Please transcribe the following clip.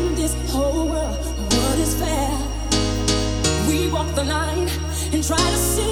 in this whole world, what is fair? We walk the line and try to see.